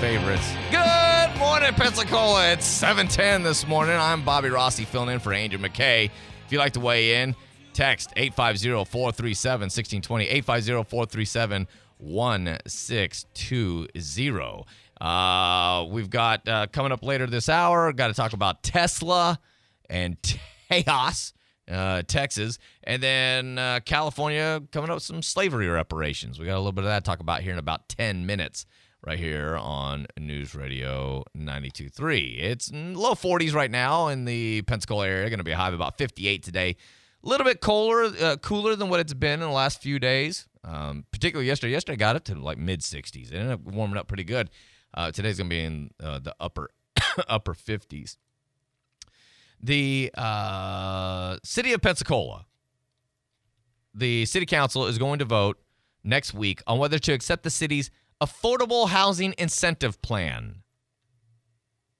Favorites. Good morning, Pensacola. It's 710 this morning. I'm Bobby Rossi filling in for Andrew McKay. If you'd like to weigh in, text 850-437-1620, 850-437-1620. Uh, we've got uh, coming up later this hour, got to talk about Tesla and chaos. uh, Texas, and then uh, California coming up with some slavery reparations. We got a little bit of that to talk about here in about 10 minutes right here on News Radio 92.3. It's low 40s right now in the Pensacola area. Going to be a high of about 58 today. A little bit cooler, uh, cooler than what it's been in the last few days. Um, particularly yesterday. Yesterday got it to like mid 60s. It ended up warming up pretty good. Uh, today's going to be in uh, the upper upper 50s. The uh, city of Pensacola, the city council is going to vote next week on whether to accept the city's affordable housing incentive plan.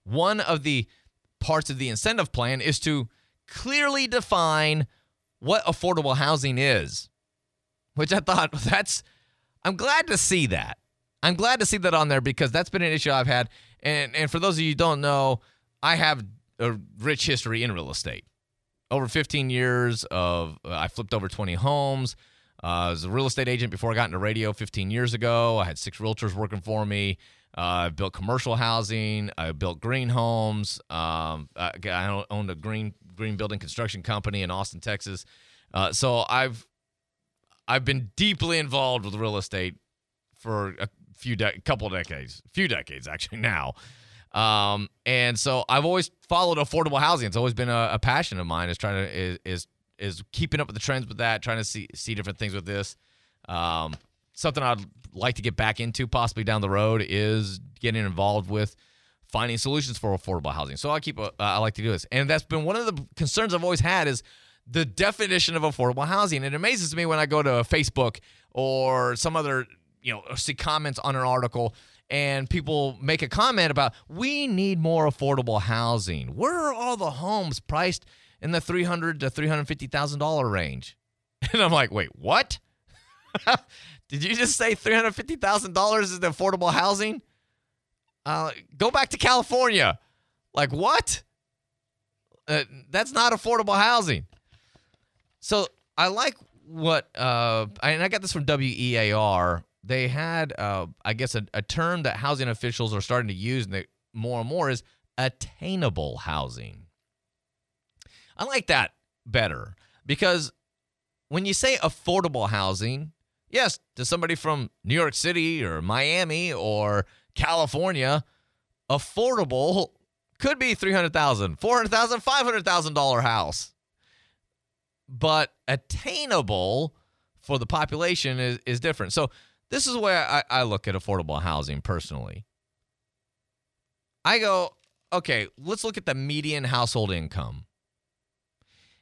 One of the parts of the incentive plan is to clearly define what affordable housing is, which I thought that's, I'm glad to see that. I'm glad to see that on there because that's been an issue I've had. And, and for those of you who don't know, I have a rich history in real estate. Over 15 years of, I flipped over 20 homes. Uh, I was a real estate agent before I got into radio 15 years ago. I had six realtors working for me. Uh, I built commercial housing. I built green homes. Um, I, I owned a green green building construction company in Austin, Texas. Uh, so I've I've been deeply involved with real estate for a few de- couple decades, few decades actually now. Um, and so I've always followed affordable housing. It's always been a, a passion of mine. Is trying to is, is is keeping up with the trends with that, trying to see see different things with this. Um, something I'd like to get back into possibly down the road is getting involved with finding solutions for affordable housing. So I keep uh, I like to do this, and that's been one of the concerns I've always had is the definition of affordable housing. It amazes me when I go to Facebook or some other you know see comments on an article and people make a comment about we need more affordable housing. Where are all the homes priced in the three hundred to three hundred fifty thousand dollar range? And I'm like, wait, what? Did you just say three hundred fifty thousand dollars is the affordable housing? Uh, go back to California. Like what? Uh, that's not affordable housing. So I like what, uh, and I got this from WEAR. They had, uh, I guess, a, a term that housing officials are starting to use and more and more is attainable housing. I like that better because when you say affordable housing, yes, to somebody from New York City or Miami or California, affordable could be $300,000, $400,000, $500,000 house. But attainable for the population is, is different. So this is where I, I look at affordable housing personally. I go, okay, let's look at the median household income.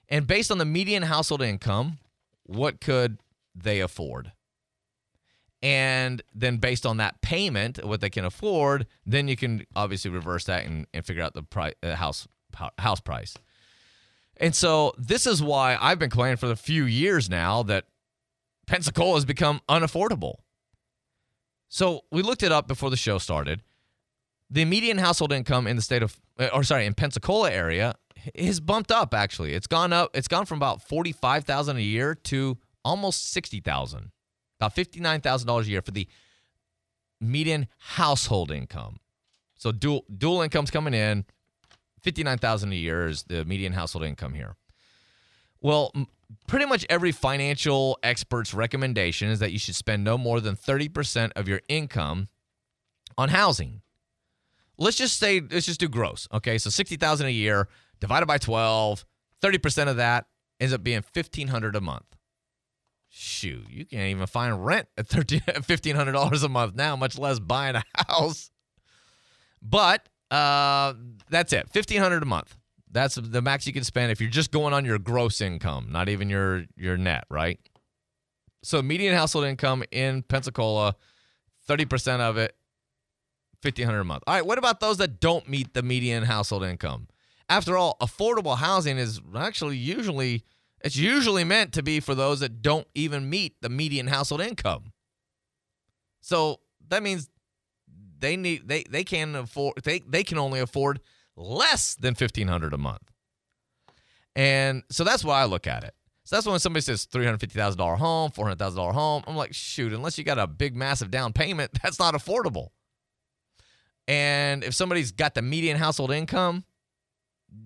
And based on the median household income, what could they afford? And then based on that payment, what they can afford, then you can obviously reverse that and, and figure out the price, uh, house house price. And so this is why I've been complaining for a few years now that Pensacola has become unaffordable. So we looked it up before the show started. The median household income in the state of, uh, or sorry, in Pensacola area has bumped up. Actually, it's gone up. It's gone from about forty five thousand a year to almost sixty thousand, about fifty nine thousand dollars a year for the median household income. So dual dual incomes coming in, fifty nine thousand a year is the median household income here. Well, pretty much every financial expert's recommendation is that you should spend no more than 30% of your income on housing. Let's just say let's just do gross. Okay? So 60,000 a year divided by 12, 30% of that ends up being 1500 a month. Shoot, you can't even find rent at $1500 a month now, much less buying a house. But uh, that's it. Fifteen hundred a month. That's the max you can spend if you're just going on your gross income, not even your your net, right? So median household income in Pensacola, thirty percent of it, fifteen hundred a month. All right. What about those that don't meet the median household income? After all, affordable housing is actually usually it's usually meant to be for those that don't even meet the median household income. So that means they need they they can afford they they can only afford less than 1500 a month. And so that's why I look at it. So that's when somebody says $350,000 home, $400,000 home, I'm like, shoot, unless you got a big massive down payment, that's not affordable. And if somebody's got the median household income,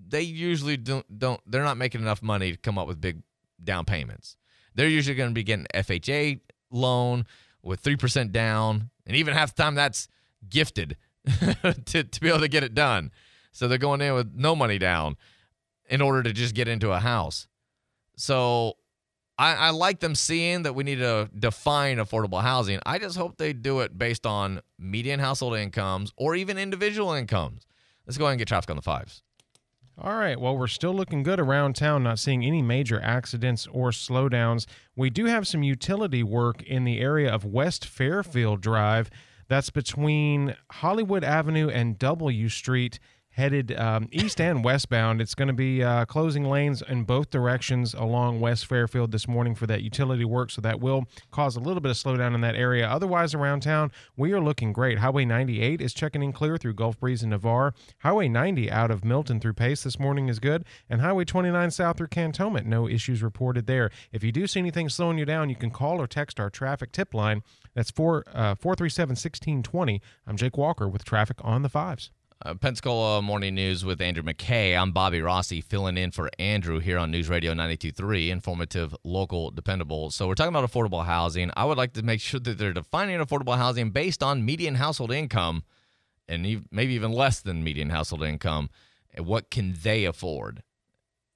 they usually don't don't they're not making enough money to come up with big down payments. They're usually going to be getting FHA loan with 3% down, and even half the time that's gifted to, to be able to get it done. So they're going in with no money down in order to just get into a house. So I, I like them seeing that we need to define affordable housing. I just hope they do it based on median household incomes or even individual incomes. Let's go ahead and get traffic on the fives. All right. Well, we're still looking good around town, not seeing any major accidents or slowdowns. We do have some utility work in the area of West Fairfield Drive. That's between Hollywood Avenue and W Street, headed um, east and westbound. It's going to be uh, closing lanes in both directions along West Fairfield this morning for that utility work, so that will cause a little bit of slowdown in that area. Otherwise, around town, we are looking great. Highway 98 is checking in clear through Gulf Breeze and Navarre. Highway 90 out of Milton through Pace this morning is good, and Highway 29 south through Cantonment, no issues reported there. If you do see anything slowing you down, you can call or text our traffic tip line. That's 4 uh, 437 1620. I'm Jake Walker with traffic on the fives. Uh, Pensacola Morning News with Andrew McKay. I'm Bobby Rossi filling in for Andrew here on News Radio 92.3, informative, local, dependable. So we're talking about affordable housing. I would like to make sure that they're defining affordable housing based on median household income and maybe even less than median household income. What can they afford?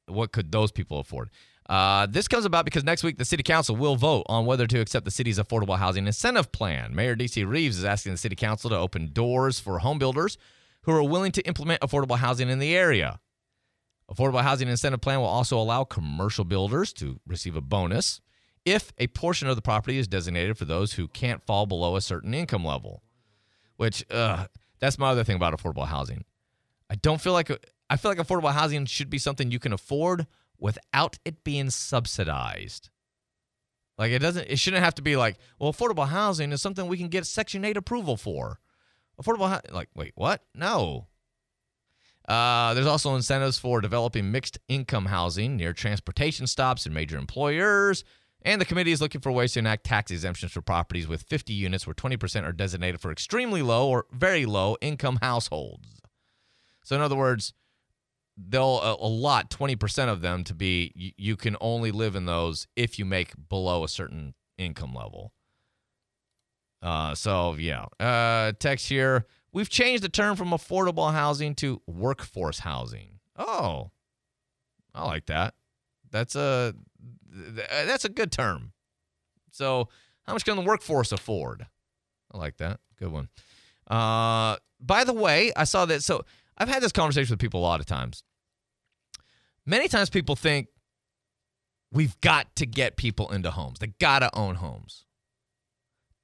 What could those people afford? Uh, this comes about because next week the city council will vote on whether to accept the city's affordable housing incentive plan. Mayor DC Reeves is asking the city council to open doors for home builders who are willing to implement affordable housing in the area. Affordable housing incentive plan will also allow commercial builders to receive a bonus if a portion of the property is designated for those who can't fall below a certain income level. Which uh, that's my other thing about affordable housing. I don't feel like I feel like affordable housing should be something you can afford without it being subsidized. Like it doesn't it shouldn't have to be like, well, affordable housing is something we can get section 8 approval for. Affordable housing like wait, what? No. Uh, there's also incentives for developing mixed income housing near transportation stops and major employers. And the committee is looking for ways to enact tax exemptions for properties with 50 units where 20% are designated for extremely low or very low income households. So, in other words, they'll allot 20% of them to be you can only live in those if you make below a certain income level. Uh, so, yeah. Uh, text here. We've changed the term from affordable housing to workforce housing. Oh, I like that. That's a that's a good term. So, how much can the workforce afford? I like that. Good one. Uh, by the way, I saw that. So, I've had this conversation with people a lot of times. Many times, people think we've got to get people into homes. They got to own homes.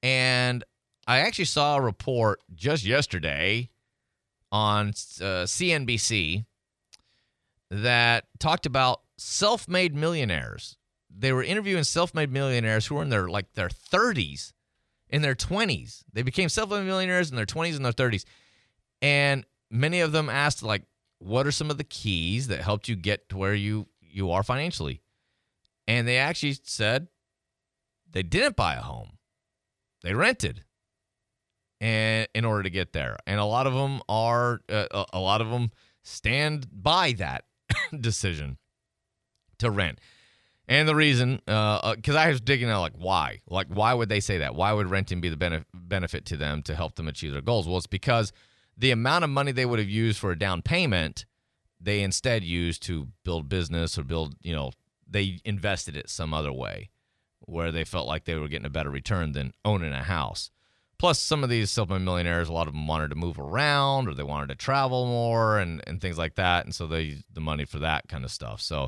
And I actually saw a report just yesterday on uh, CNBC that talked about self-made millionaires. They were interviewing self-made millionaires who were in their like their 30s, in their 20s. They became self-made millionaires in their 20s and their 30s. And many of them asked like what are some of the keys that helped you get to where you you are financially? And they actually said they didn't buy a home. They rented and in order to get there. And a lot of them are uh, a- lot of them stand by that decision to rent. And the reason, because I was digging out, like, why? Like, why would they say that? Why would renting be the benef- benefit to them to help them achieve their goals? Well, it's because the amount of money they would have used for a down payment, they instead used to build business or build, you know, they invested it some other way where they felt like they were getting a better return than owning a house. Plus, some of these self-millionaires, a lot of them wanted to move around or they wanted to travel more and, and things like that. And so they used the money for that kind of stuff. So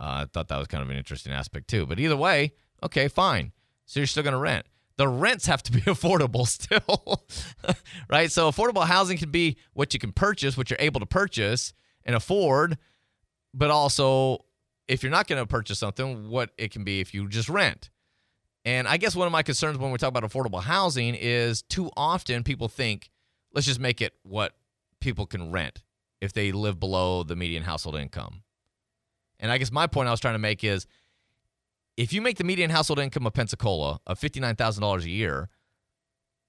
uh, I thought that was kind of an interesting aspect too. But either way, okay, fine. So you're still going to rent. The rents have to be affordable still, right? So affordable housing can be what you can purchase, what you're able to purchase and afford, but also if you're not going to purchase something, what it can be if you just rent. And I guess one of my concerns when we talk about affordable housing is too often people think, let's just make it what people can rent if they live below the median household income. And I guess my point I was trying to make is if you make the median household income of Pensacola of $59,000 a year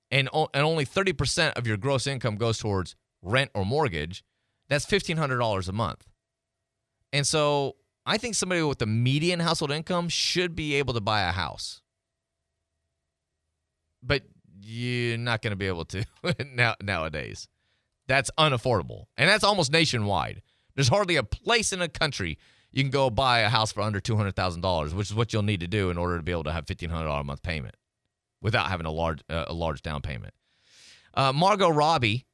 and, and only 30% of your gross income goes towards rent or mortgage, that's $1,500 a month. And so I think somebody with the median household income should be able to buy a house. But you're not going to be able to now, nowadays. That's unaffordable. And that's almost nationwide. There's hardly a place in the country you can go buy a house for under $200,000, which is what you'll need to do in order to be able to have $1,500 a month payment without having a large, uh, a large down payment. Uh, Margot Robbie,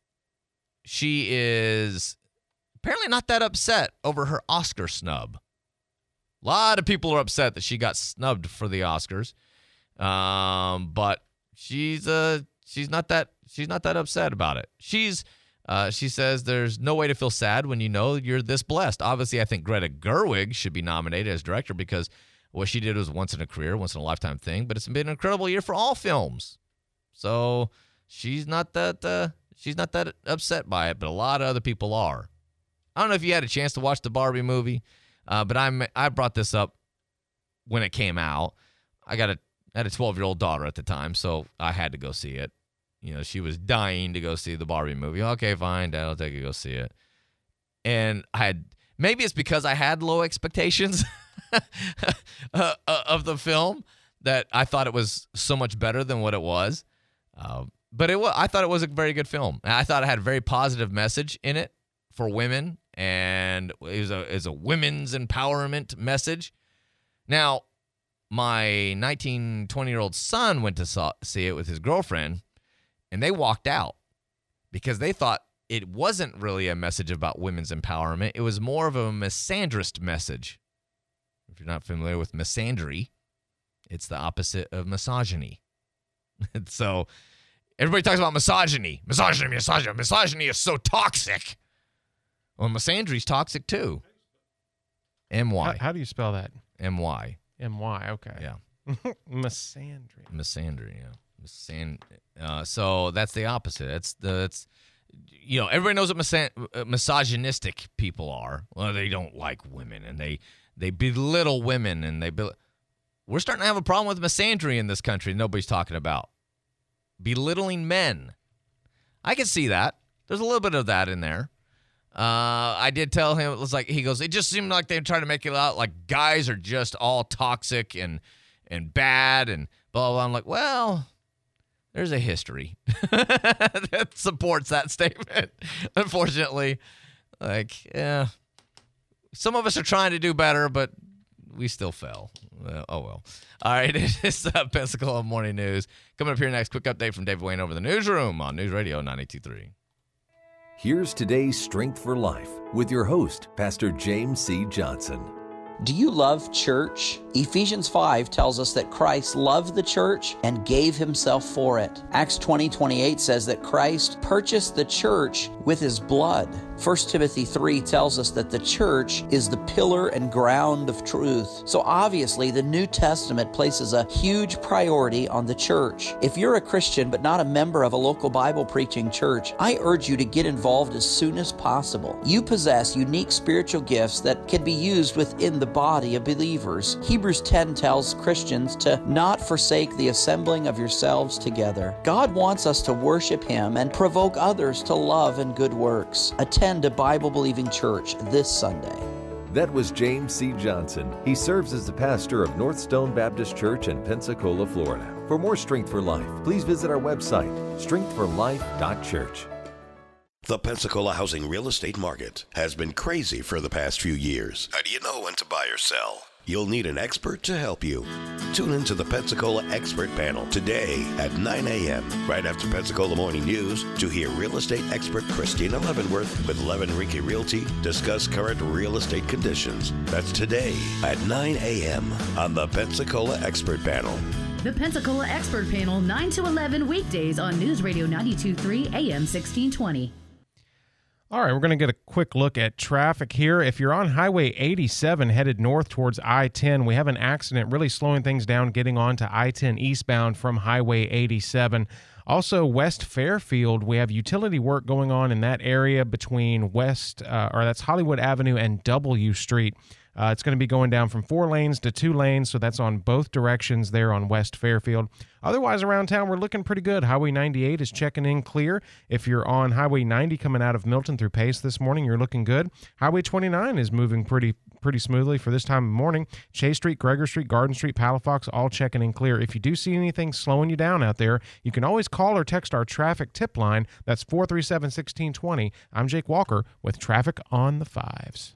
she is apparently not that upset over her Oscar snub. A lot of people are upset that she got snubbed for the Oscars, um, but she's uh she's not that she's not that upset about it. She's uh, she says there's no way to feel sad when you know you're this blessed. Obviously, I think Greta Gerwig should be nominated as director because what she did was once in a career, once in a lifetime thing. But it's been an incredible year for all films, so she's not that uh, she's not that upset by it. But a lot of other people are. I don't know if you had a chance to watch the Barbie movie, uh, but I'm I brought this up when it came out. I got a I had a 12 year old daughter at the time, so I had to go see it. You know, she was dying to go see the Barbie movie. Okay, fine, Dad, I'll take you to go see it. And I had maybe it's because I had low expectations uh, uh, of the film that I thought it was so much better than what it was. Uh, but it was, I thought it was a very good film. I thought it had a very positive message in it for women, and it was a, it was a women's empowerment message. Now, my 19, 20 year old son went to saw, see it with his girlfriend, and they walked out because they thought it wasn't really a message about women's empowerment. It was more of a misandrist message. If you're not familiar with misandry, it's the opposite of misogyny. so everybody talks about misogyny. Misogyny, misogyny. Misogyny is so toxic. Well, misandry's toxic too. M-Y. How, how do you spell that? M Y. M Y. Okay. Yeah. Misandry. Misandry, yeah. Misan- uh, so that's the opposite. That's the that's you know everybody knows what misan- uh, misogynistic people are. Well, they don't like women and they they belittle women and they bel- we're starting to have a problem with misandry in this country. Nobody's talking about belittling men. I can see that. There's a little bit of that in there. Uh, I did tell him it was like he goes. It just seemed like they trying to make it out like guys are just all toxic and and bad and blah blah. blah. I'm like, well, there's a history that supports that statement. Unfortunately, like, yeah, some of us are trying to do better, but we still fell. Uh, oh well. All right, it is uh, Pensacola Morning News coming up here next. Quick update from David Wayne over the newsroom on News Radio 92.3. Here's today's Strength for Life with your host, Pastor James C. Johnson. Do you love church? Ephesians 5 tells us that Christ loved the church and gave himself for it. Acts 20 28 says that Christ purchased the church with his blood. 1 Timothy 3 tells us that the church is the pillar and ground of truth. So obviously, the New Testament places a huge priority on the church. If you're a Christian but not a member of a local Bible preaching church, I urge you to get involved as soon as possible. You possess unique spiritual gifts that can be used within the body of believers. Hebrews 10 tells Christians to not forsake the assembling of yourselves together. God wants us to worship Him and provoke others to love and good works. Attend a Bible believing church this Sunday. That was James C. Johnson. He serves as the pastor of North Stone Baptist Church in Pensacola, Florida. For more Strength for Life, please visit our website, strengthforlife.church. The Pensacola housing real estate market has been crazy for the past few years. How do you know when to buy or sell? You'll need an expert to help you. Tune into the Pensacola Expert Panel today at 9 a.m., right after Pensacola Morning News, to hear real estate expert Christina Leavenworth with Leavenricky Realty discuss current real estate conditions. That's today at 9 a.m. on the Pensacola Expert Panel. The Pensacola Expert Panel, 9 to 11 weekdays on News Radio 923 AM 1620. All right, we're going to get a quick look at traffic here. If you're on Highway 87 headed north towards I 10, we have an accident really slowing things down getting onto I 10 eastbound from Highway 87. Also, West Fairfield, we have utility work going on in that area between West, uh, or that's Hollywood Avenue and W Street. Uh, it's going to be going down from four lanes to two lanes, so that's on both directions there on West Fairfield. Otherwise, around town, we're looking pretty good. Highway 98 is checking in clear. If you're on Highway 90 coming out of Milton through Pace this morning, you're looking good. Highway 29 is moving pretty pretty smoothly for this time of morning. Chase Street, Gregory Street, Garden Street, Palafox, all checking in clear. If you do see anything slowing you down out there, you can always call or text our traffic tip line. That's 437 1620. I'm Jake Walker with Traffic on the Fives.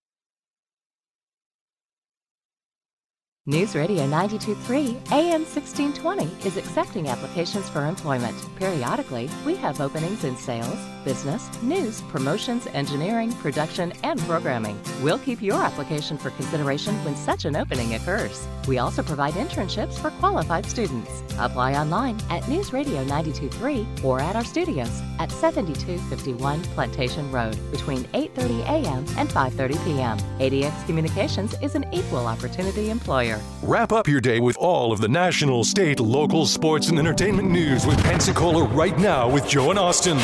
News Radio 923 AM 1620 is accepting applications for employment. Periodically, we have openings in sales, business, news, promotions, engineering, production, and programming. We'll keep your application for consideration when such an opening occurs. We also provide internships for qualified students. Apply online at News Radio 923 or at our studios at 7251 Plantation Road between 8:30 a.m. and 5:30 p.m. ADX Communications is an equal opportunity employer. Wrap up your day with all of the national, state, local sports and entertainment news with Pensacola right now with Joe and Austin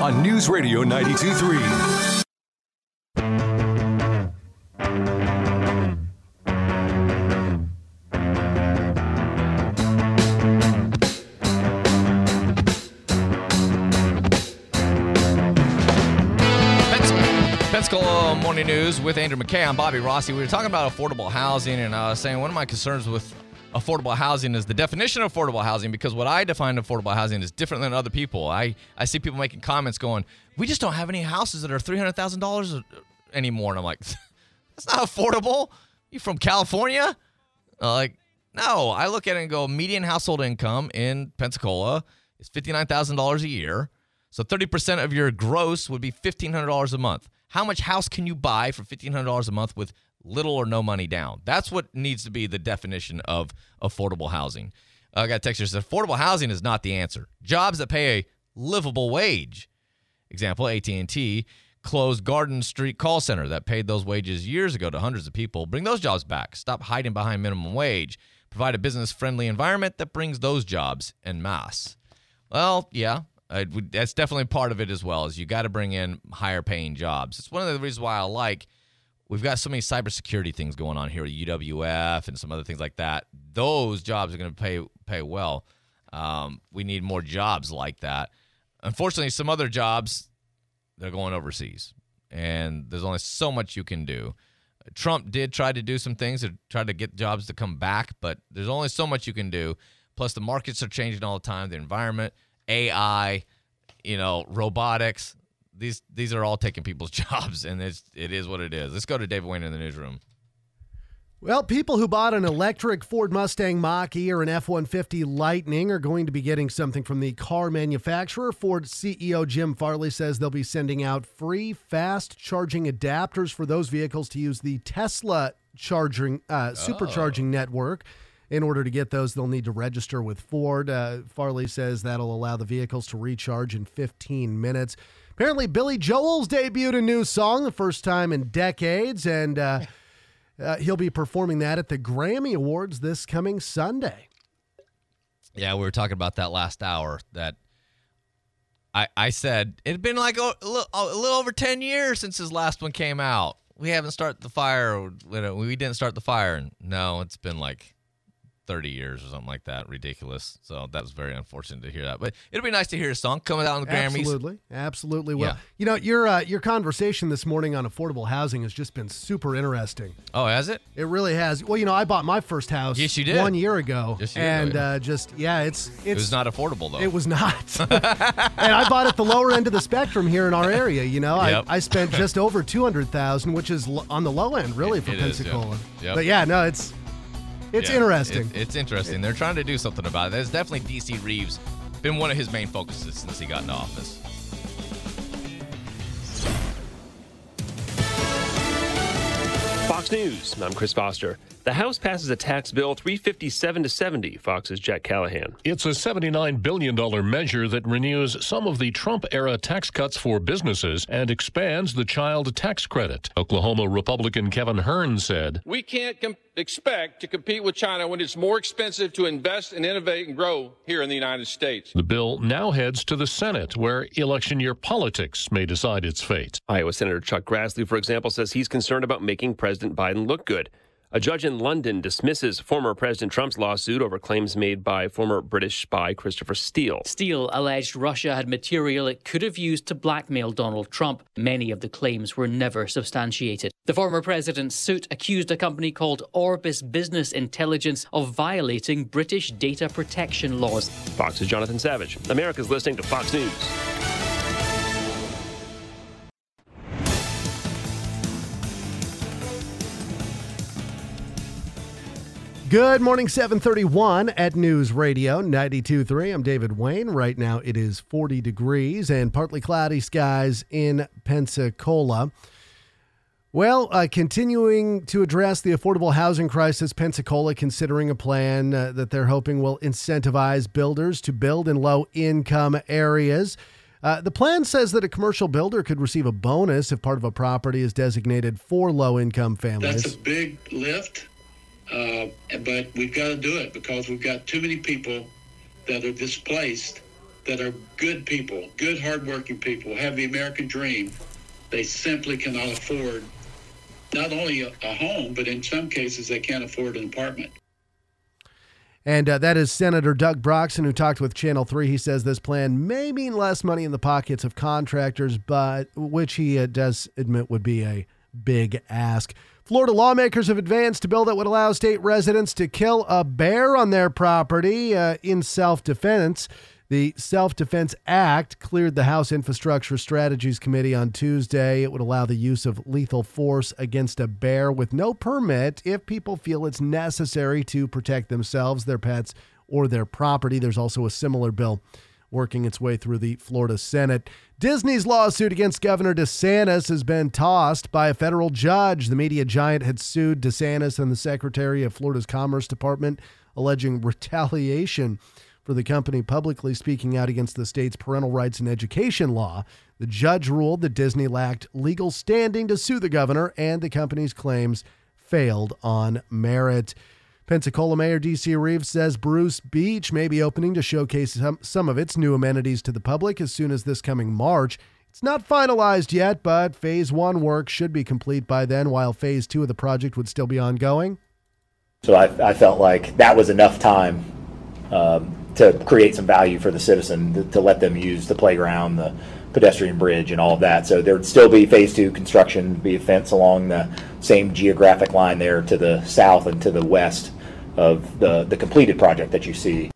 on News Radio 923. Morning News with Andrew McKay. I'm Bobby Rossi. We were talking about affordable housing, and I was saying one of my concerns with affordable housing is the definition of affordable housing because what I define affordable housing is different than other people. I, I see people making comments going, We just don't have any houses that are $300,000 anymore. And I'm like, That's not affordable. You from California? Uh, like, no, I look at it and go, median household income in Pensacola is $59,000 a year. So 30% of your gross would be $1,500 a month. How much house can you buy for $1,500 a month with little or no money down? That's what needs to be the definition of affordable housing. I got a text here says affordable housing is not the answer. Jobs that pay a livable wage. Example, AT&T closed Garden Street call center that paid those wages years ago to hundreds of people. Bring those jobs back. Stop hiding behind minimum wage. Provide a business-friendly environment that brings those jobs en masse. Well, yeah, Would- that's definitely part of it as well. Is you got to bring in higher paying jobs. It's one of the reasons why I like. We've got so many cybersecurity things going on here, UWF and some other things like that. Those jobs are going to pay pay well. Um, we need more jobs like that. Unfortunately, some other jobs they're going overseas, and there's only so much you can do. Trump did try to do some things to try to get jobs to come back, but there's only so much you can do. Plus, the markets are changing all the time. The environment, AI, you know, robotics. These these are all taking people's jobs, and it's it is what it is. Let's go to David Wayne in the newsroom. Well, people who bought an electric Ford Mustang Mach E or an F 150 Lightning are going to be getting something from the car manufacturer. Ford CEO Jim Farley says they'll be sending out free fast charging adapters for those vehicles to use the Tesla charging uh, supercharging network. In order to get those, they'll need to register with Ford. Uh, Farley says that'll allow the vehicles to recharge in 15 minutes. Apparently, Billy Joel's debuted a new song, the first time in decades, and uh, uh, he'll be performing that at the Grammy Awards this coming Sunday. Yeah, we were talking about that last hour. That I I said it had been like a, little, a little over ten years since his last one came out. We haven't started the fire. you know, We didn't start the fire. No, it's been like thirty years or something like that. Ridiculous. So that was very unfortunate to hear that. But it'll be nice to hear a song coming out on the Grammys. Absolutely, absolutely. Well, Yeah. you know your uh, your conversation this morning on affordable housing has just been super interesting. Oh, has it? It really has. Well, you know, I bought my first house. Yes, you did. one year ago, Yes, you did, and yeah. uh, just yeah, it's it's It was not affordable though. It was not. and I bought at the lower end of the spectrum here in our area. You know, Yep. I, I spent just over two hundred thousand, which is l- on the low end, really, for It is, yeah. Pensacola. Yep. But yeah, no, it's it's Yeah, interesting. it- it's interesting. They're trying to do something about it. It's definitely DC Reeves been one of his main focuses since he got into office. Fox News. I'm Chris Foster. The House passes a tax bill 357 to 70. Fox's Jack Callahan. It's a $79 billion measure that renews some of the Trump era tax cuts for businesses and expands the child tax credit. Oklahoma Republican Kevin Hern said, We can't com- expect to compete with China when it's more expensive to invest and innovate and grow here in the United States. The bill now heads to the Senate, where election year politics may decide its fate. Iowa Senator Chuck Grassley, for example, says he's concerned about making President Biden look good. A judge in London dismisses former President Trump's lawsuit over claims made by former British spy Christopher Steele. Steele alleged Russia had material it could have used to blackmail Donald Trump. Many of the claims were never substantiated. The former president's suit accused a company called Orbis Business Intelligence of violating British data protection laws. Fox's Jonathan Savage. America's listening to Fox News. Good morning, 731 at News Radio 92.3. I'm David Wayne. Right now it is 40 degrees and partly cloudy skies in Pensacola. Well, uh, continuing to address the affordable housing crisis, Pensacola considering a plan uh, that they're hoping will incentivize builders to build in low income areas. Uh, the plan says that a commercial builder could receive a bonus if part of a property is designated for low income families. That's a big lift, uh, but we've got to do it because we've got too many people that are displaced that are good people, good, hardworking people, have the American dream. They simply cannot afford not only a, a home, but in some cases, they can't afford an apartment. And uh, that is Senator Doug Broxson, who talked with Channel 3. He says this plan may mean less money in the pockets of contractors, but which he uh, does admit would be a big ask. Florida lawmakers have advanced a bill that would allow state residents to kill a bear on their property uh, in self defense. The Self Defense Act cleared the House Infrastructure Strategies Committee on Tuesday. It would allow the use of lethal force against a bear with no permit if people feel it's necessary to protect themselves, their pets, or their property. There's also a similar bill working its way through the Florida Senate. Disney's lawsuit against Governor DeSantis has been tossed by a federal judge. The media giant had sued DeSantis and the Secretary of Florida's Commerce Department, alleging retaliation for the company publicly speaking out against the state's parental rights and education law. The judge ruled that Disney lacked legal standing to sue the governor, and the company's claims failed on merit. Pensacola Mayor D.C. Reeves says Bruce Beach may be opening to showcase some, of its new amenities to the public as soon as this coming March. It's not finalized yet, but phase one work should be complete by then, while phase two of the project would still be ongoing. So I, I felt like that was enough time um, to create some value for the citizen to, to let them use the playground, the pedestrian bridge, and all of that. So there would still be phase two construction, be a fence along the same geographic line there to the south and to the west of the, the completed project that you see.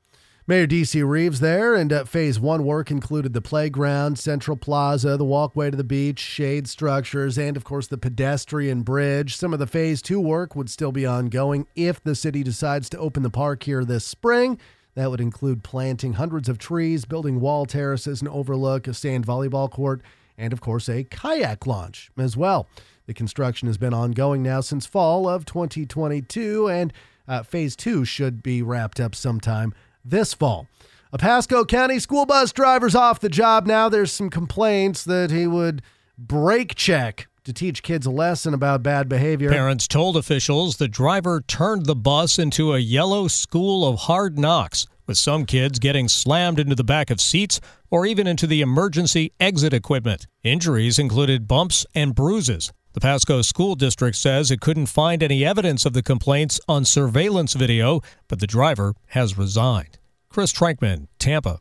Mayor D.C. Reeves there, and uh, phase one work included the playground, central plaza, the walkway to the beach, shade structures, and of course the pedestrian bridge. Some of the phase two work would still be ongoing if the city decides to open the park here this spring. That would include planting hundreds of trees, building wall terraces, and overlook, a sand volleyball court, and of course a kayak launch as well. The construction has been ongoing now since fall of 2022, and uh, phase two should be wrapped up sometime this fall. A Pasco County school bus driver's off the job now. There's some complaints that he would brake check to teach kids a lesson about bad behavior. Parents told officials the driver turned the bus into a yellow school of hard knocks, with some kids getting slammed into the back of seats or even into the emergency exit equipment. Injuries included bumps and bruises. The Pasco School District says it couldn't find any evidence of the complaints on surveillance video, but the driver has resigned. Chris Trankman, Tampa.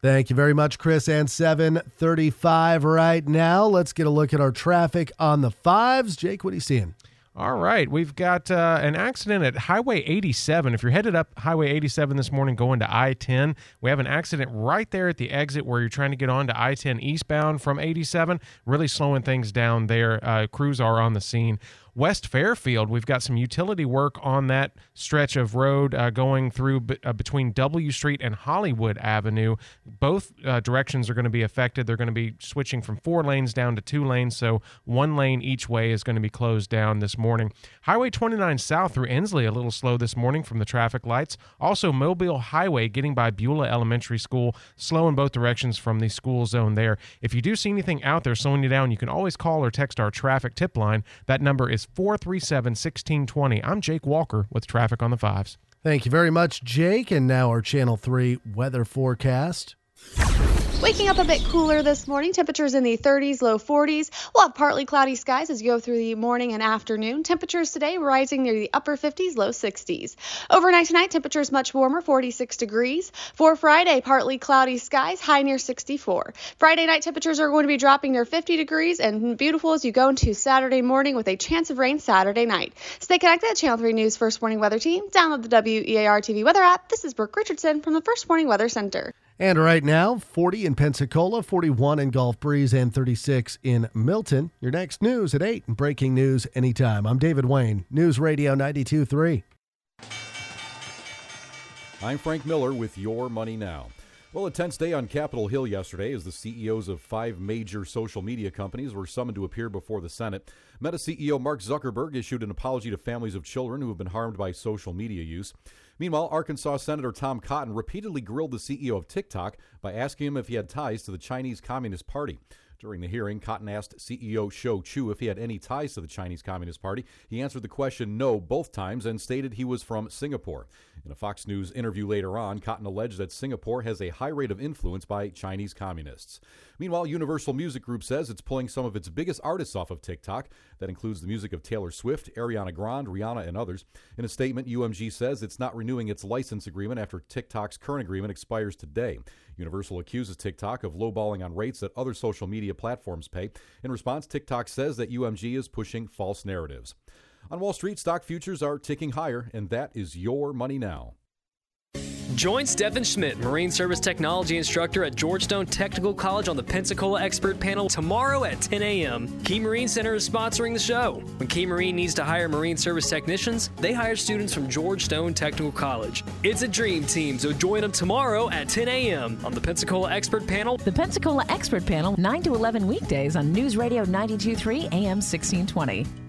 Thank you very much, Chris. And 735 right now. Let's get a look at our traffic on the fives. Jake, what are you seeing? All right, we've got uh, an accident at Highway 87. If you're headed up Highway 87 this morning going to I 10, we have an accident right there at the exit where you're trying to get on to I 10 eastbound from 87, really slowing things down there. Uh, crews are on the scene. West Fairfield, we've got some utility work on that stretch of road uh, going through b- uh, between W Street and Hollywood Avenue. Both uh, directions are going to be affected. They're going to be switching from four lanes down to two lanes, so one lane each way is going to be closed down this morning. Highway 29 south through Ensley, a little slow this morning from the traffic lights. Also, Mobile Highway getting by Beulah Elementary School, slow in both directions from the school zone there. If you do see anything out there slowing you down, you can always call or text our traffic tip line. That number is 437 1620. I'm Jake Walker with Traffic on the Fives. Thank you very much, Jake. And now our Channel 3 weather forecast. Waking up a bit cooler this morning, temperatures in the 30s, low 40s. We'll have partly cloudy skies as you go through the morning and afternoon. Temperatures today rising near the upper 50s, low 60s. Overnight tonight, temperatures much warmer, 46 degrees. For Friday, partly cloudy skies, high near 64. Friday night temperatures are going to be dropping near 50 degrees and beautiful as you go into Saturday morning with a chance of rain Saturday night. Stay connected at Channel 3 News First Morning Weather Team. Download the WEAR TV weather app. This is Brooke Richardson from the First Morning Weather Center. And right now, 40 in Pensacola, 41 in Gulf Breeze, and 36 in Milton. Your next news at 8 and breaking news anytime. I'm David Wayne, News Radio 92.3. I'm Frank Miller with Your Money Now. Well, a tense day on Capitol Hill yesterday as the CEOs of five major social media companies were summoned to appear before the Senate. Meta CEO Mark Zuckerberg issued an apology to families of children who have been harmed by social media use. Meanwhile, Arkansas Senator Tom Cotton repeatedly grilled the CEO of TikTok by asking him if he had ties to the Chinese Communist Party. During the hearing, Cotton asked CEO Shou Chew if he had any ties to the Chinese Communist Party. He answered the question no both times and stated he was from Singapore. In a Fox News interview later on, Cotton alleged that Singapore has a high rate of influence by Chinese communists. Meanwhile, Universal Music Group says it's pulling some of its biggest artists off of TikTok. That includes the music of Taylor Swift, Ariana Grande, Rihanna, and others. In a statement, UMG says it's not renewing its license agreement after TikTok's current agreement expires today. Universal accuses TikTok of lowballing on rates that other social media platforms pay. In response, TikTok says that UMG is pushing false narratives. On Wall Street, stock futures are ticking higher, and that is your money now. Join Stephen Schmidt, Marine Service Technology Instructor at George Stone Technical College on the Pensacola Expert Panel tomorrow at 10 a.m. Key Marine Center is sponsoring the show. When Key Marine needs to hire Marine Service technicians, they hire students from George Stone Technical College. It's a dream team, so join them tomorrow at 10 a.m. on the Pensacola Expert Panel. The Pensacola Expert Panel, 9 to 11 weekdays on News Radio 923 AM 1620.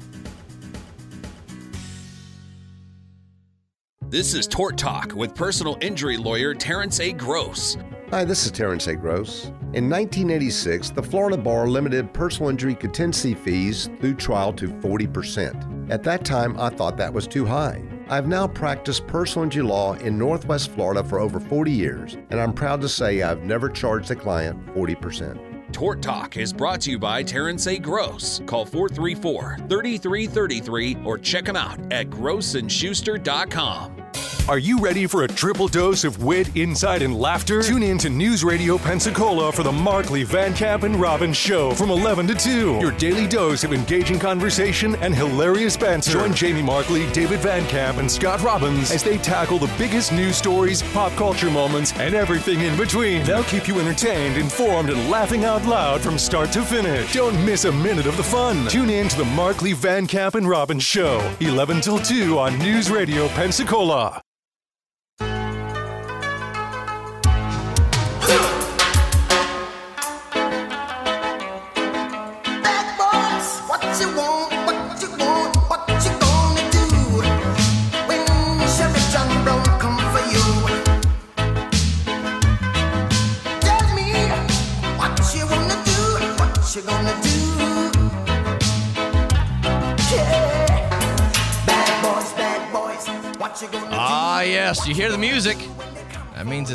This is Tort Talk with personal injury lawyer Terrence A. Gross. Hi, this is Terrence A. Gross. In 1986, the Florida Bar limited personal injury contingency fees through trial to 40%. At that time, I thought that was too high. I've now practiced personal injury law in Northwest Florida for over 40 years, and I'm proud to say I've never charged a client 40%. Tort Talk is brought to you by Terrence A. Gross. Call 434 3333 or check him out at grossandschuster.com. Are you ready for a triple dose of wit, insight, and laughter? Tune in to News Radio Pensacola for the Markley, Van Camp, and Robbins Show from 11 to 2. Your daily dose of engaging conversation and hilarious banter. Join Jamie Markley, David Van Camp, and Scott Robbins as they tackle the biggest news stories, pop culture moments, and everything in between. They'll keep you entertained, informed, and laughing out loud from start to finish. Don't miss a minute of the fun. Tune in to the Markley, Van Camp, and Robbins Show, 11 till 2 on News Radio Pensacola.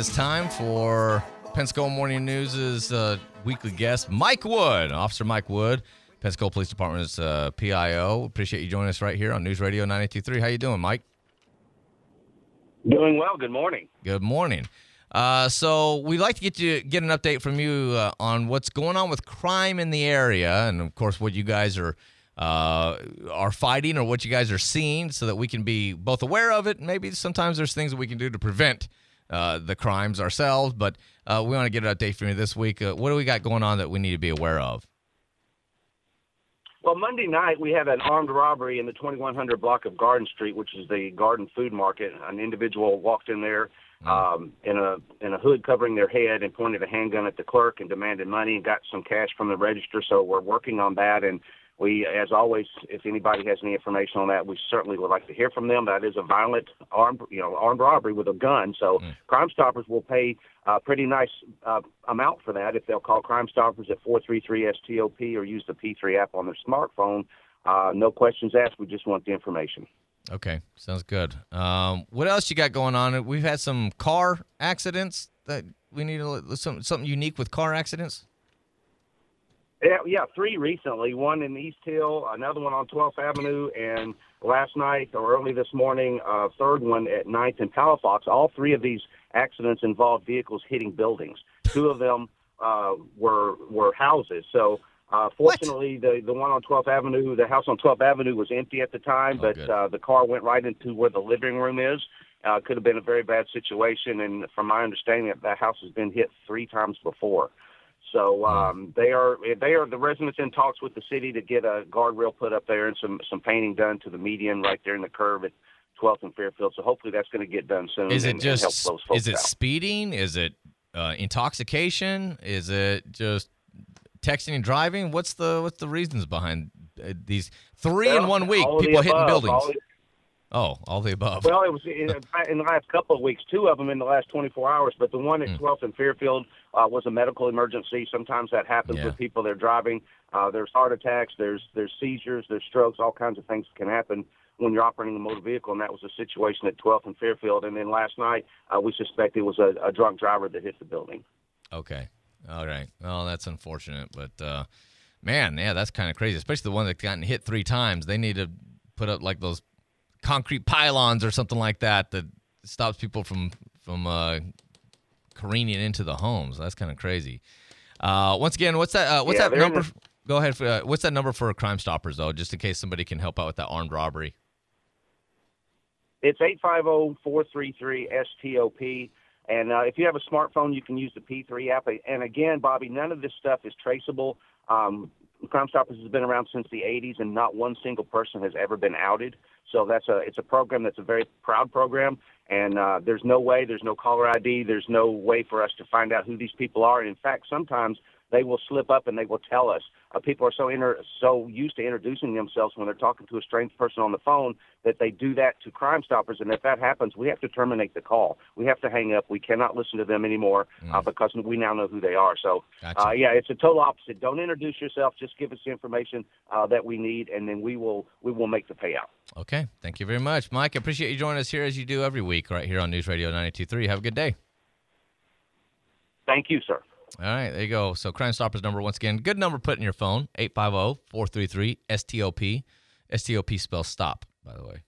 It's time for Pensacola Morning News' uh, weekly guest, Mike Wood, Officer Mike Wood, Pensacola Police Department's uh, PIO. Appreciate you joining us right here on News Radio 92.3. How you doing, Mike? Doing well. Good morning. Good morning. Uh, so we'd like to get you get an update from you uh, on what's going on with crime in the area, and of course what you guys are uh, are fighting or what you guys are seeing, so that we can be both aware of it. Maybe sometimes there's things that we can do to prevent uh, the crimes ourselves, but uh, we want to get an update from you this week. Uh, what do we got going on that we need to be aware of? Well, Monday night we had an armed robbery in the 2100 block of Garden Street, which is the Garden Food Market. An individual walked in there um, in a in a hood covering their head and pointed a handgun at the clerk and demanded money and got some cash from the register. So we're working on that and. We, as always, if anybody has any information on that, we certainly would like to hear from them. That is a violent armed, you know, armed robbery with a gun. So Crime Stoppers will pay a pretty nice uh, amount for that if they'll call Crime Stoppers at 433-STOP or use the P3 app on their smartphone. Uh, no questions asked. We just want the information. Okay, sounds good. Um, what else you got going on? We've had some car accidents that we need to, some, something unique with car accidents. Yeah, yeah, three recently. One in East Hill, another one on 12th Avenue, and last night or early this morning, a third one at 9th and Palafox. All three of these accidents involved vehicles hitting buildings. Two of them uh, were were houses. So uh, fortunately, the the one on 12th Avenue, the house on 12th Avenue was empty at the time, but uh, the car went right into where the living room is. Uh, could have been a very bad situation, and from my understanding, that house has been hit three times before. So um, they are they are the residents in talks with the city to get a guardrail put up there and some some painting done to the median right there in the curve at 12th and Fairfield. So hopefully that's going to get done soon. Is it and, and help just those folks is it out. speeding? Is it uh, intoxication? Is it just texting and driving? What's the what's the reasons behind uh, these three in one week? all of the People hitting above, buildings. Oh, all the above. Well, it was in, in the last couple of weeks, two of them in the last 24 hours, but the one at 12th and Fairfield uh, was a medical emergency. Sometimes that happens Yeah. with people they're driving. Uh, there's heart attacks, there's there's seizures, there's strokes, all kinds of things can happen when you're operating a motor vehicle, and that was the situation at 12th and Fairfield. And then last night, uh, we suspect it was a, a drunk driver that hit the building. Okay. All right. Well, that's unfortunate, but uh, man, yeah, that's kind of crazy. Especially the one that's gotten hit three times. They need to put up like those concrete pylons or something like that that stops people from from uh, careening into the homes. That's kind of crazy. Uh, once again, what's that? Uh, what's Yeah, that number? Go ahead. For, uh, what's that number for Crime Stoppers though, just in case somebody can help out with that armed robbery? It's 850-433-STOP. And uh, if you have a smartphone, you can use the P3 app. And again, Bobby, none of this stuff is traceable. Um, Crime Stoppers has been around since the 80s, and not one single person has ever been outed. So that's a it's a program that's a very proud program, and uh, there's no way, there's no caller ID, there's no way for us to find out who these people are. And in fact, sometimes they will slip up and they will tell us. Uh, people are so inter- so used to introducing themselves when they're talking to a strange person on the phone that they do that to Crime Stoppers. And if that happens, we have to terminate the call. We have to hang up. We cannot listen to them anymore uh, because we now know who they are. So, uh, yeah, it's a total opposite. Don't introduce yourself. Just give us the information uh, that we need, and then we will we will make the payout. Okay. Thank you very much, Mike. I appreciate you joining us here as you do every week right here on News Radio 92.3. Have a good day. Thank you, sir. All right, there you go. So Crime Stoppers number once again, good number put in your phone, 850-433-STOP. STOP spells stop, by the way.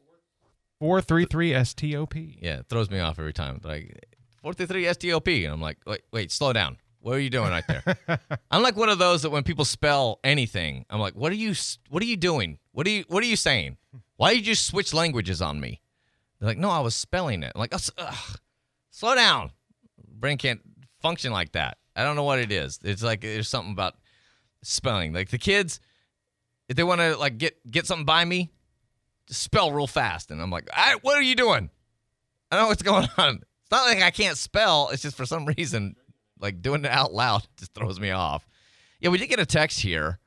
433 STOP. Yeah, it throws me off every time. Like 433 STOP and I'm like, "Wait, wait, slow down. What are you doing right there?" I'm like one of those that when people spell anything, I'm like, "What are you what are you doing? What are you what are you saying? Why did you switch languages on me?" They're like, "No, I was spelling it." I'm like, "Oh, ugh, "Slow down." Brain can't function like that. I don't know what it is. It's like there's something about spelling. Like the kids, if they want to like get get something by me, just spell real fast, and I'm like, "What are you doing?" I don't know what's going on. It's not like I can't spell. It's just for some reason, like doing it out loud just throws me off. Yeah, we did get a text here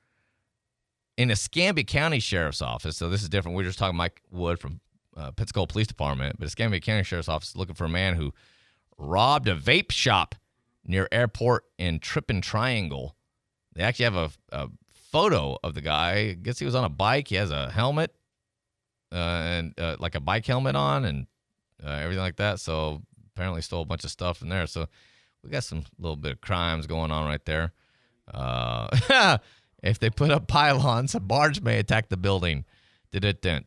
in Escambia County Sheriff's Office. So this is different. We are just talking Mike Wood from uh, Pensacola Police Department, but Escambia County Sheriff's Office looking for a man who robbed a vape shop near airport in Trippin Triangle. They actually have a, a photo of the guy. I guess he was on a bike. He has a helmet uh, and uh, like a bike helmet on, and uh, everything like that. So apparently stole a bunch of stuff in there. So we got some little bit of crimes going on right there. Uh, if they put up pylons, a barge may attack the building. Did it then?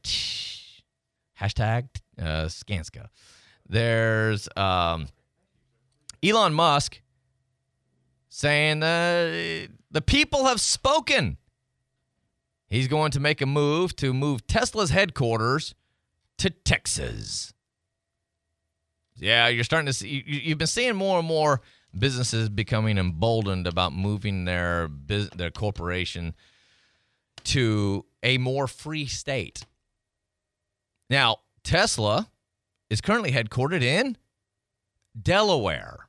Hashtag uh, Skanska. There's um, Elon Musk saying uh, the people have spoken. He's going to make a move to move Tesla's headquarters to Texas. Yeah, you're starting to see, you, you've been seeing more and more businesses becoming emboldened about moving their their corporation to a more free state. Now, Tesla is currently headquartered in Delaware.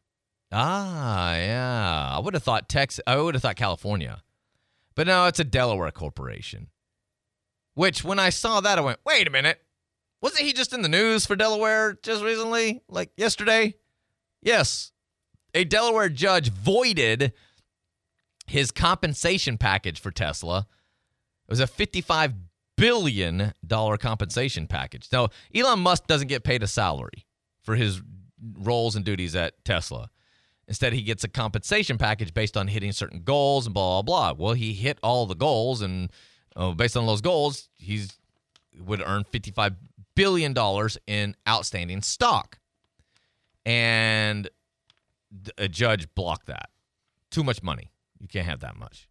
Ah, yeah. I would have thought Texas. I would have thought California, but no, it's a Delaware corporation. Which, when I saw that, I went, "Wait a minute! Wasn't he just in the news for Delaware just recently, like yesterday?" Yes, a Delaware judge voided his compensation package for Tesla. It was a $55 billion compensation package. Now, Elon Musk doesn't get paid a salary for his roles and duties at Tesla. Instead, he gets a compensation package based on hitting certain goals and blah, blah, blah. Well, he hit all the goals, and uh, based on those goals, he's would earn $55 billion in outstanding stock. And a judge blocked that. Too much money. You can't have that much.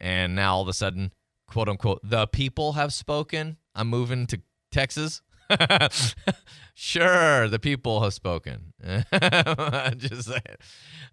And now all of a sudden, quote unquote, the people have spoken. I'm moving to Texas. sure, the people have spoken. Just say it.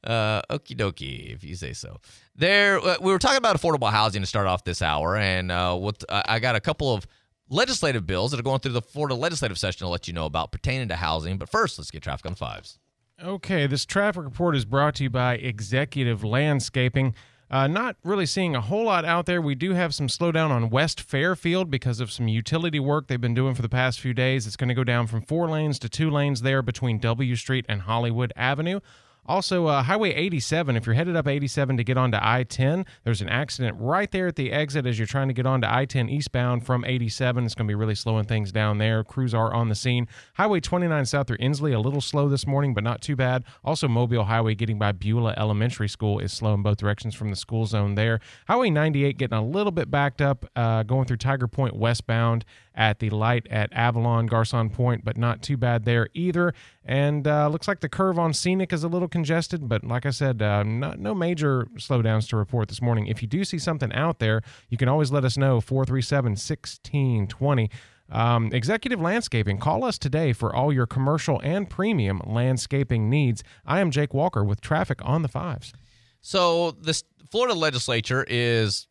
Uh, okie dokie, if you say so. There, uh, we were talking about affordable housing to start off this hour, and uh, I got a couple of legislative bills that are going through the Florida legislative session to let you know about pertaining to housing. But first, let's get traffic on the fives. Okay, this traffic report is brought to you by Executive Landscaping. Uh, not really seeing a whole lot out there. We do have some slowdown on West Fairfield because of some utility work they've been doing for the past few days. It's going to go down from four lanes to two lanes there between W Street and Hollywood Avenue. Also, uh, Highway 87, if you're headed up 87 to get onto I 10, there's an accident right there at the exit as you're trying to get onto I 10 eastbound from 87. It's going to be really slowing things down there. Crews are on the scene. Highway 29 south through Ensley, a little slow this morning, but not too bad. Also, Mobile Highway getting by Beulah Elementary School is slow in both directions from the school zone there. Highway 98 getting a little bit backed up, uh, going through Tiger Point westbound at the light at Avalon, Garcon Point, but not too bad there either. And uh, looks like the curve on Scenic is a little congested, but like I said, uh, not, no major slowdowns to report this morning. If you do see something out there, you can always let us know 437 1620. Um, Executive Landscaping, call us today for all your commercial and premium landscaping needs. I am Jake Walker with traffic on the fives. So the Florida legislature is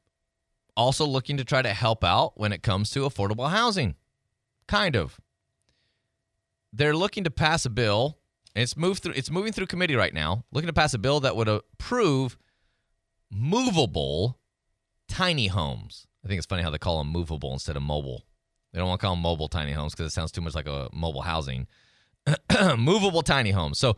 also looking to try to help out when it comes to affordable housing. Kind of. They're looking to pass a bill, and it's moved through it's moving through committee right now, looking to pass a bill that would approve movable tiny homes. I think it's funny how they call them movable instead of mobile. They don't want to call them mobile tiny homes because it sounds too much like a mobile housing. movable tiny homes. So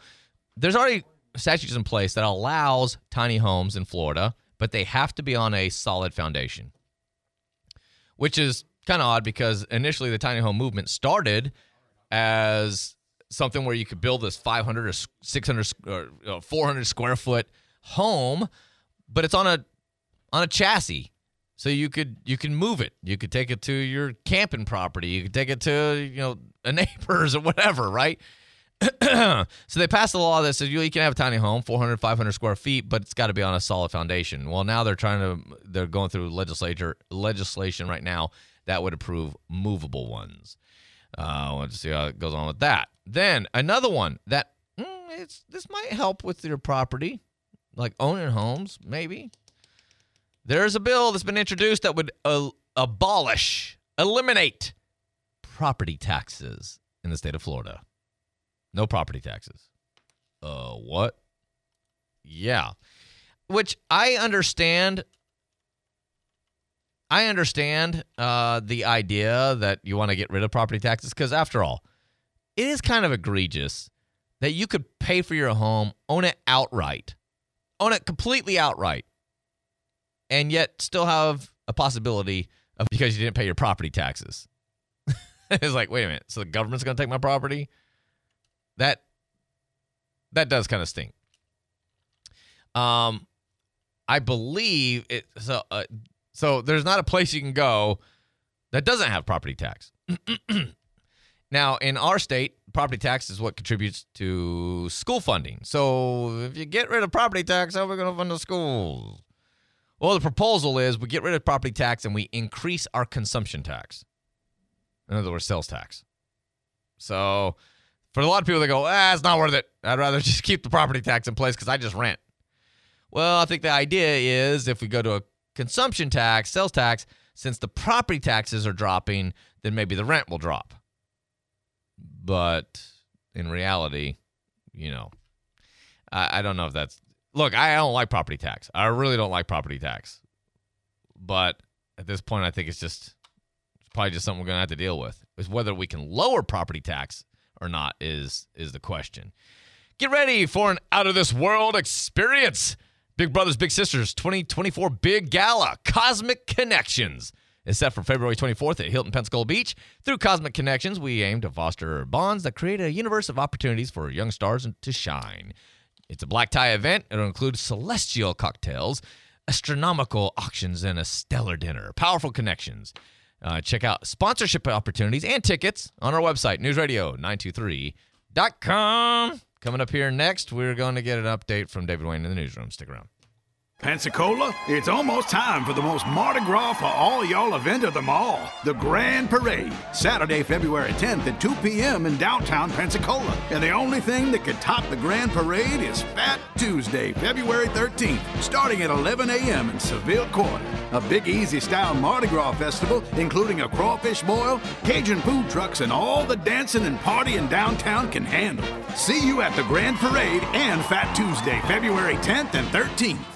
there's already statutes in place that allows tiny homes in Florida, but they have to be on a solid foundation. Which is kind of odd because initially the tiny home movement started as something where you could build this 500 or 600 or uh, 400 square foot home, but it's on a on a chassis. So you could you can move it. You could take it to your camping property. You could take it to you know a neighbor's or whatever, right? so they passed a law that says you, can have a tiny home, 400, 500 square feet, but it's got to be on a solid foundation. Well, now they're trying to they're going through legislature legislation right now that would approve movable ones. Uh, let's see how it goes on with that. Then another one that mm, it's this might help with your property, like owning homes, maybe. There's a bill that's been introduced that would uh, abolish, eliminate property taxes in the state of Florida. No property taxes. Uh, what? Yeah. Which I understand. I understand uh, the idea that you want to get rid of property taxes because, after all, it is kind of egregious that you could pay for your home, own it outright, own it completely outright, and yet still have a possibility of because you didn't pay your property taxes. it's like, wait a minute, so the government's going to take my property? That that does kind of stink. Um, I believe it. So, uh, so there's not a place you can go that doesn't have property tax. now, in our state, property tax is what contributes to school funding. So, if you get rid of property tax, how are we going to fund the schools? Well, the proposal is we get rid of property tax and we increase our consumption tax. In other words, sales tax. So, for a lot of people, they go, ah, it's not worth it. I'd rather just keep the property tax in place because I just rent. Well, I think the idea is if we go to a consumption tax, sales tax, since the property taxes are dropping, then maybe the rent will drop. But in reality, you know, I, I don't know if that's. Look, I don't like property tax. I really don't like property tax. But at this point, I think it's just it's probably just something we're gonna have to deal with. Is whether we can lower property tax or not is is the question. Get ready for an out of this world experience. Big Brothers Big Sisters 2024 Big Gala Cosmic Connections is set for February 24th at Hilton Pensacola Beach. Through Cosmic Connections, we aim to foster bonds that create a universe of opportunities for young stars to shine. It's a black tie event. It'll include celestial cocktails, astronomical auctions, and a stellar dinner. Powerful connections. Uh, check out sponsorship opportunities and tickets on our website, newsradio923.com. Coming up here next, we're going to get an update from David Wayne in the newsroom. Stick around. Pensacola, it's almost time for the most Mardi Gras for all y'all event of them all the Grand Parade. Saturday, February 10th at 2 p.m. in downtown Pensacola. And the only thing that could top the Grand Parade is Fat Tuesday, February 13th, starting at 11 a.m. in Seville Court. A Big Easy style Mardi Gras festival, including a crawfish boil, Cajun food trucks, and all the dancing and partying downtown can handle. See you at the Grand Parade and Fat Tuesday, February 10th and 13th.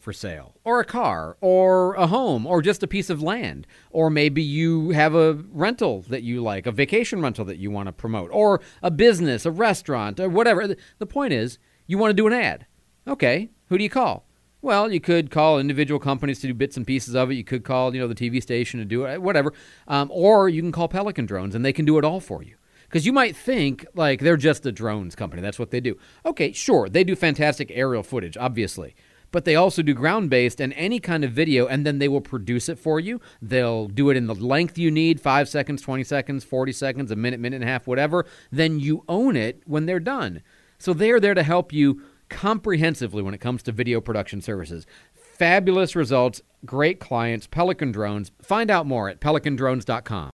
For sale, or a car, or a home, or just a piece of land, or maybe you have a rental that you like, a vacation rental that you want to promote, or a business, a restaurant, or whatever. The point is, you want to do an ad. Okay, who do you call? Well, you could call individual companies to do bits and pieces of it. You could call, you know, the TV station to do it, whatever. Um, or you can call Pelican Drones, and they can do it all for you. Because you might think like they're just a drones company. That's what they do. Okay, sure, they do fantastic aerial footage, obviously but they also do ground based and any kind of video, and then they will produce it for you. They'll do it in the length you need five seconds, 20 seconds, 40 seconds, a minute, minute and a half, whatever. Then you own it when they're done. So they are there to help you comprehensively when it comes to video production services. Fabulous results, great clients, Pelican Drones. Find out more at pelicandrones.com.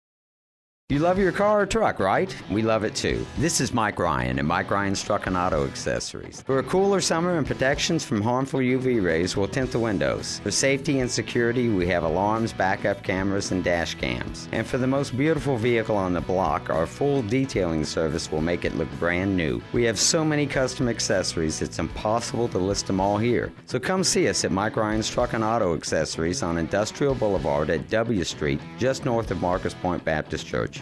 You love your car or truck, right? We love it too. This is Mike Ryan at Mike Ryan's Truck and Auto Accessories. For a cooler summer and protections from harmful UV rays, we'll tint the windows. For safety and security, we have alarms, backup cameras, and dash cams. And for the most beautiful vehicle on the block, our full detailing service will make it look brand new. We have so many custom accessories, it's impossible to list them all here. So come see us at Mike Ryan's Truck and Auto Accessories on Industrial Boulevard at W Street, just north of Marcus Pointe Baptist Church.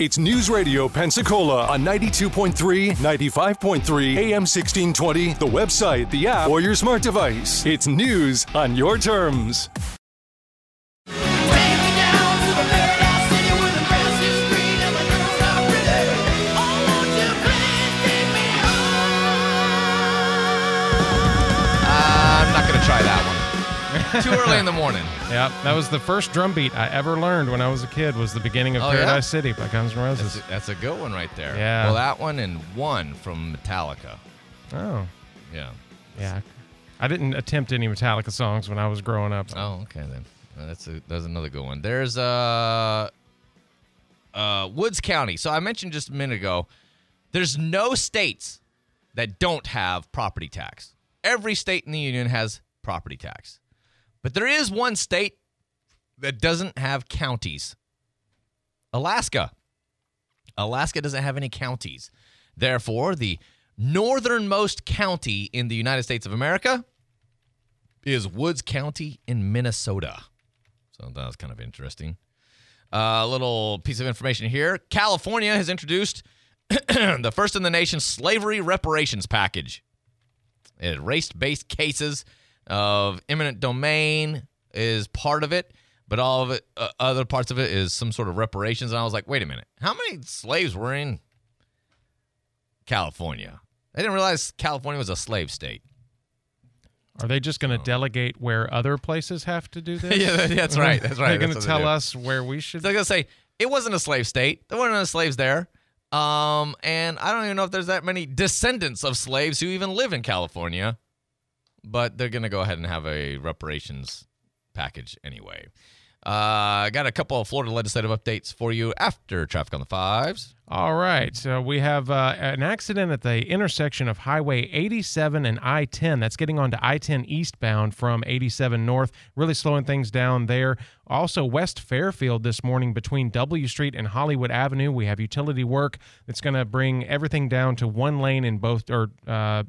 It's News Radio Pensacola on 92.3, 95.3, AM 1620, the website, the app, or your smart device. It's news on your terms. Too early in the morning. Yeah, that was the first drum beat I ever learned when I was a kid. Was the beginning of Oh, yeah? Paradise City by Guns N' Roses. That's a, that's a good one right there. Yeah. Well, that one and one from Metallica. Oh, Yeah. yeah. I didn't attempt any Metallica songs when I was growing up. Oh, okay then. That's a that's another good one. There's uh uh Woods County. So I mentioned just a minute ago, there's no states that don't have property tax. Every state in the union has property tax. But there is one state that doesn't have counties. Alaska. Alaska doesn't have any counties. Therefore, the northernmost county in the United States of America is Woods County in Minnesota. So that was kind of interesting. A little piece of information here California has introduced the first in the nation slavery reparations package. It race based cases of eminent domain is part of it, but all of it, uh, other parts of it is some sort of reparations. And I was like, wait a minute, how many slaves were in California? I didn't realize California was a slave state. Are they just going to delegate where other places have to do this? Yeah, that's right, that's right, They're going to tell us where we should. They're gonna say it wasn't a slave state. There weren't any slaves there. Um, and I don't even know if there's that many descendants of slaves who even live in California. But they're gonna go ahead and have a reparations package anyway. Uh, I got a couple of Florida legislative updates for you after traffic on the fives. All right. So we have uh, an accident at the intersection of Highway 87 and I 10. That's getting onto I 10 eastbound from 87 north, really slowing things down there. Also, West Fairfield this morning between W Street and Hollywood Avenue. We have utility work that's going to bring everything down to one lane in both, or uh,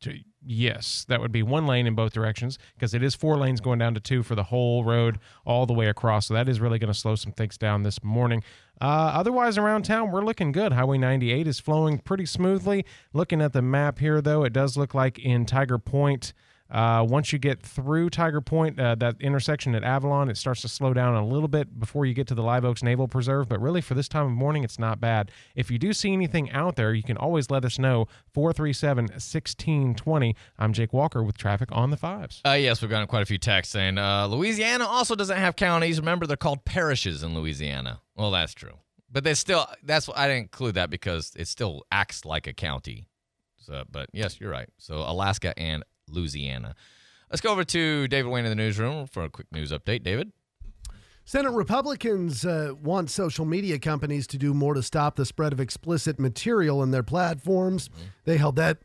to, yes, that would be one lane in both directions because it is four lanes going down to two for the whole road all the way across. So that is really going to slow some things down this morning. Uh, otherwise, around town, we're looking good. Highway 98 is flowing pretty smoothly. Looking at the map here, though, it does look like in Tiger Point. Uh, once you get through Tiger Point, uh, that intersection at Avalon, it starts to slow down a little bit before you get to the Live Oaks Naval Preserve. But really, for this time of morning, it's not bad. If you do see anything out there, you can always let us know. 437 1620. I'm Jake Walker with traffic on the fives. Uh, yes, we've gotten quite a few texts saying uh, Louisiana also doesn't have counties. Remember, they're called parishes in Louisiana. Well, that's true, but they still. That's I didn't include that because it still acts like a county. So, but yes, you're right. So Alaska and Louisiana. Let's go over to David Wayne in the newsroom for a quick news update. David. Senate Republicans uh, want social media companies to do more to stop the spread of explicit material in their platforms. Mm-hmm. They held that.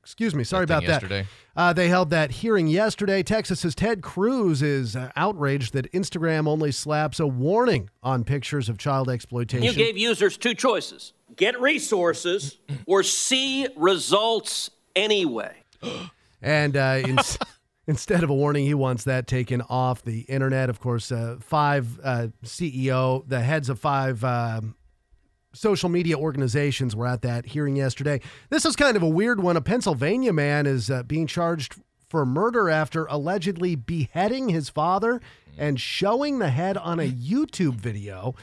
Excuse me, sorry That about thing that. Uh, they held that hearing yesterday. Texas's Ted Cruz is uh, outraged that Instagram only slaps a warning on pictures of child exploitation. You gave users two choices get resources or see results anyway. And uh, in, instead of a warning, he wants that taken off the internet. Of course, uh, five uh, CEO, the heads of five um, social media organizations were at that hearing yesterday. This is kind of a weird one. A Pennsylvania man is uh, being charged for murder after allegedly beheading his father and showing the head on a YouTube video.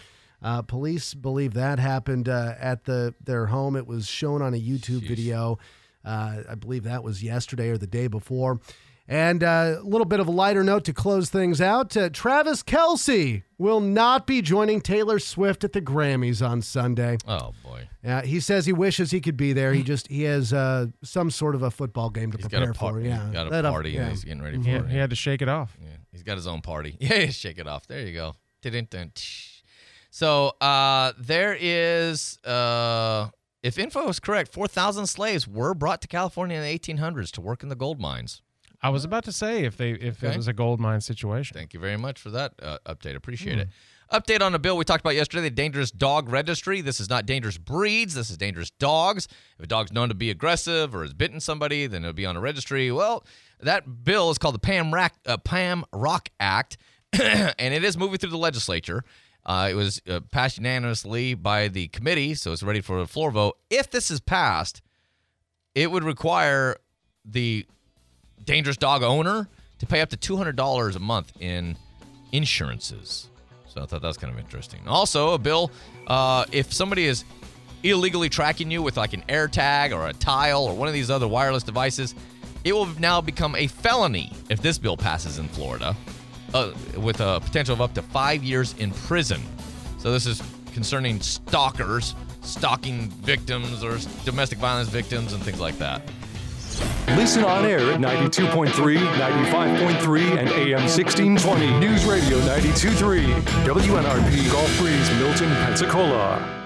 Uh, police believe that happened uh, at the their home. It was shown on a YouTube video. Uh, I believe that was yesterday or the day before. And uh, a little bit of a lighter note to close things out. Uh, Travis Kelce will not be joining Taylor Swift at the Grammys on Sunday. Oh boy. Yeah, he says he wishes he could be there. He just he has uh, some sort of a football game to He's prepare got a par- for. Yeah, he's got a That up- party yeah. and he's getting ready for He, it. he had to shake it off. Yeah, he's got his own party. Yeah, shake it off. There you go. So uh, there is, uh, if info is correct, 4,000 slaves were brought to California in the 1800s to work in the gold mines. I was about to say if they if Okay. it was a gold mine situation. Thank you very much for that uh, update. Appreciate Hmm. it. Update on a bill we talked about yesterday, the dangerous dog registry. This is not dangerous breeds. This is dangerous dogs. If a dog's known to be aggressive or has bitten somebody, then it'll be on a registry. Well, that bill is called the Pam, Rack, uh, Pam Rock Act, and it is moving through the legislature. Uh, it was uh, passed unanimously by the committee, so it's ready for a floor vote. If this is passed, it would require the dangerous dog owner to pay up to $200 a month in insurances. So I thought that was kind of interesting. Also, a bill uh, if somebody is illegally tracking you with like an AirTag or a Tile or one of these other wireless devices, it will now become a felony if this bill passes in Florida, uh, with a potential of up to five years in prison. So this is concerning stalkers, stalking victims, or domestic violence victims, and things like that. Listen on air at 92.3, 95.3, and AM 1620. News Radio 92.3. WNRP Gulf Breeze, Milton, Pensacola.